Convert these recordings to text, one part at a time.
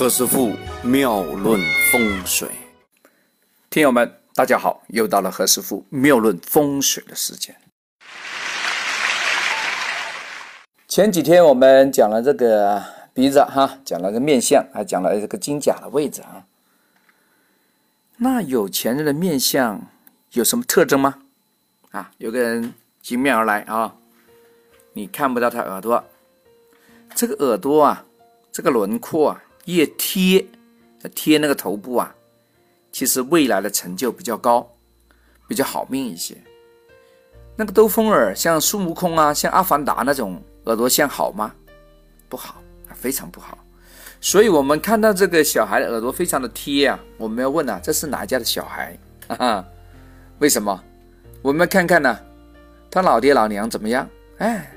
何师傅妙论风水，听友们，大家好，又到了何师傅妙论风水的时间。前几天我们讲了这个鼻子哈，讲了个面相，还讲了这个金甲的位置啊。那有钱人的面相有什么特征吗？啊，有个人迎面而来啊，你看不到他耳朵，这个耳朵啊，这个轮廓啊。越贴，贴那个头部啊，其实未来的成就比较高，比较好命一些。那个兜风耳像孙悟空啊，像阿凡达那种耳朵像好吗？不好，非常不好。所以我们看到这个小孩的耳朵非常的贴啊，我们要问啊，这是哪家的小孩？哈哈，为什么？我们看看呢，他老爹老娘怎么样？哎，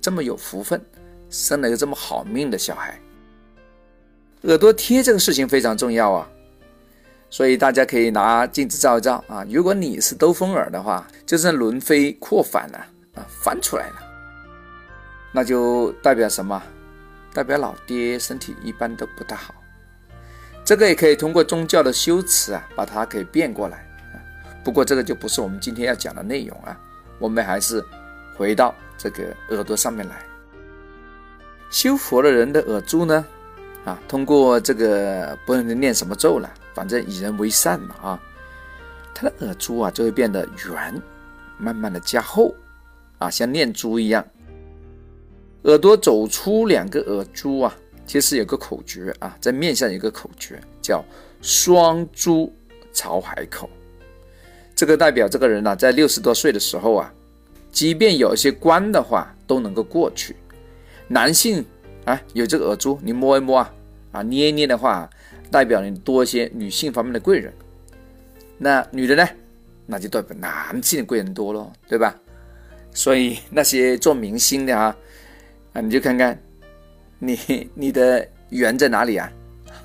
这么有福分，生了一个这么好命的小孩。耳朵贴这个事情非常重要啊，所以大家可以拿镜子照一照啊。如果你是兜风耳的话，就是轮飞扩反了啊，翻出来了，那就代表什么？代表老爹身体一般都不大好。这个也可以通过宗教的修辞啊，把它给变过来。不过这个就不是我们今天要讲的内容啊，我们还是回到这个耳朵上面来。修佛的人的耳珠呢？啊，通过这个不能念什么咒了，反正以人为善嘛啊，他的耳珠啊就会变得圆，慢慢的加厚，啊，像念珠一样。耳朵走出两个耳珠啊，其实有个口诀啊，在面相有个口诀叫双珠朝海口，这个代表这个人呢，在六十多岁的时候啊，即便有一些关的话都能够过去。男性。啊，有这个耳珠，你摸一摸啊，啊捏一捏的话，代表你多一些女性方面的贵人。那女的呢，那就代表男性的贵人多咯，对吧？所以那些做明星的啊，啊你就看看你你的缘在哪里啊？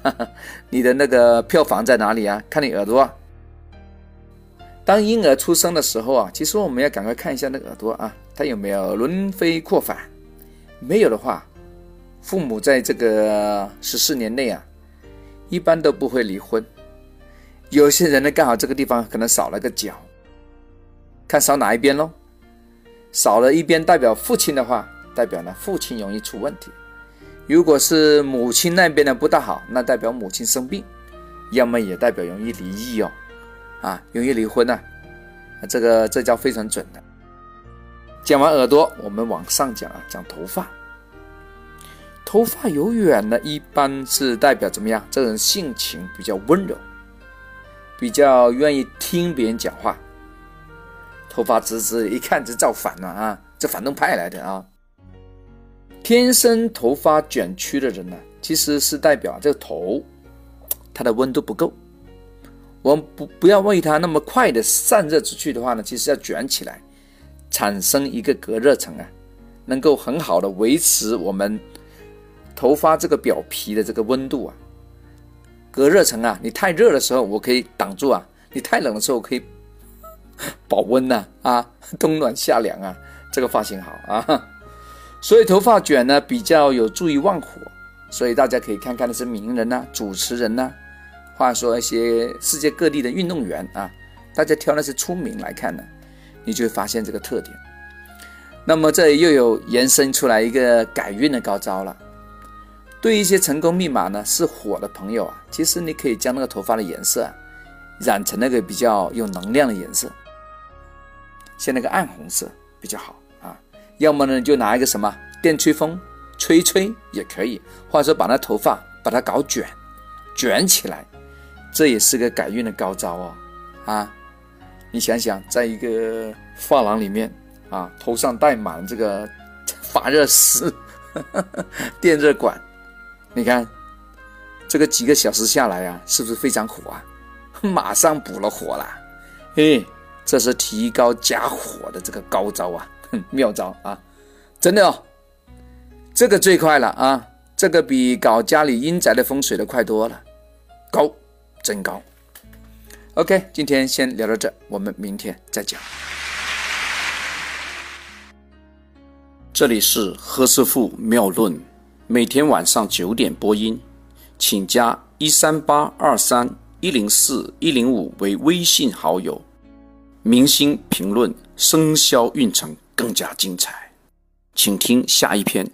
你的那个票房在哪里啊？看你耳朵。当婴儿出生的时候啊，其实我们要赶快看一下那个耳朵啊，它有没有轮飞扩反？没有的话。父母在这个十四年内啊，一般都不会离婚。有些人呢，刚好这个地方可能少了个角，看少哪一边喽。少了一边代表父亲的话，代表呢父亲容易出问题。如果是母亲那边呢不大好，那代表母亲生病，要么也代表容易离异哦，啊，容易离婚呐。这个这叫非常准的。讲完耳朵，我们往上讲啊，讲头发。头发有远呢，一般是代表怎么样？这人性情比较温柔，比较愿意听别人讲话。头发直直，一看就造反了啊！这反动派来的啊！天生头发卷曲的人呢，其实是代表这个头，它的温度不够。我们不不要为它那么快的散热出去的话呢，其实要卷起来，产生一个隔热层啊，能够很好的维持我们。头发这个表皮的这个温度啊，隔热层啊，你太热的时候我可以挡住啊，你太冷的时候可以 保温呐啊，冬暖夏凉啊，这个发型好啊，所以头发卷呢比较有助于旺火，所以大家可以看看那些名人呐、主持人呐，话说一些世界各地的运动员啊，大家挑那些出名来看呢，你就会发现这个特点。那么这又有延伸出来一个改运的高招了。对一些成功密码呢是火的朋友啊，其实你可以将那个头发的颜色染成那个比较有能量的颜色，像那个暗红色比较好啊。要么呢就拿一个什么电吹风吹吹也可以，或者说把那头发把它搞卷卷起来，这也是个改运的高招哦啊。你想想，在一个发廊里面啊，头上戴满这个发热丝、电热管。你看，这个几个小时下来啊，是不是非常火啊？马上补了火了，嘿，这是提高加火的这个高招啊，妙招啊，真的哦，这个最快了啊，这个比搞家里阴宅的风水的快多了，高，真高。OK，今天先聊到这，我们明天再讲。这里是何师傅妙论。每天晚上九点播音，请加一三八二三一零四一零五为微信好友。明星评论生肖运程更加精彩，请听下一篇。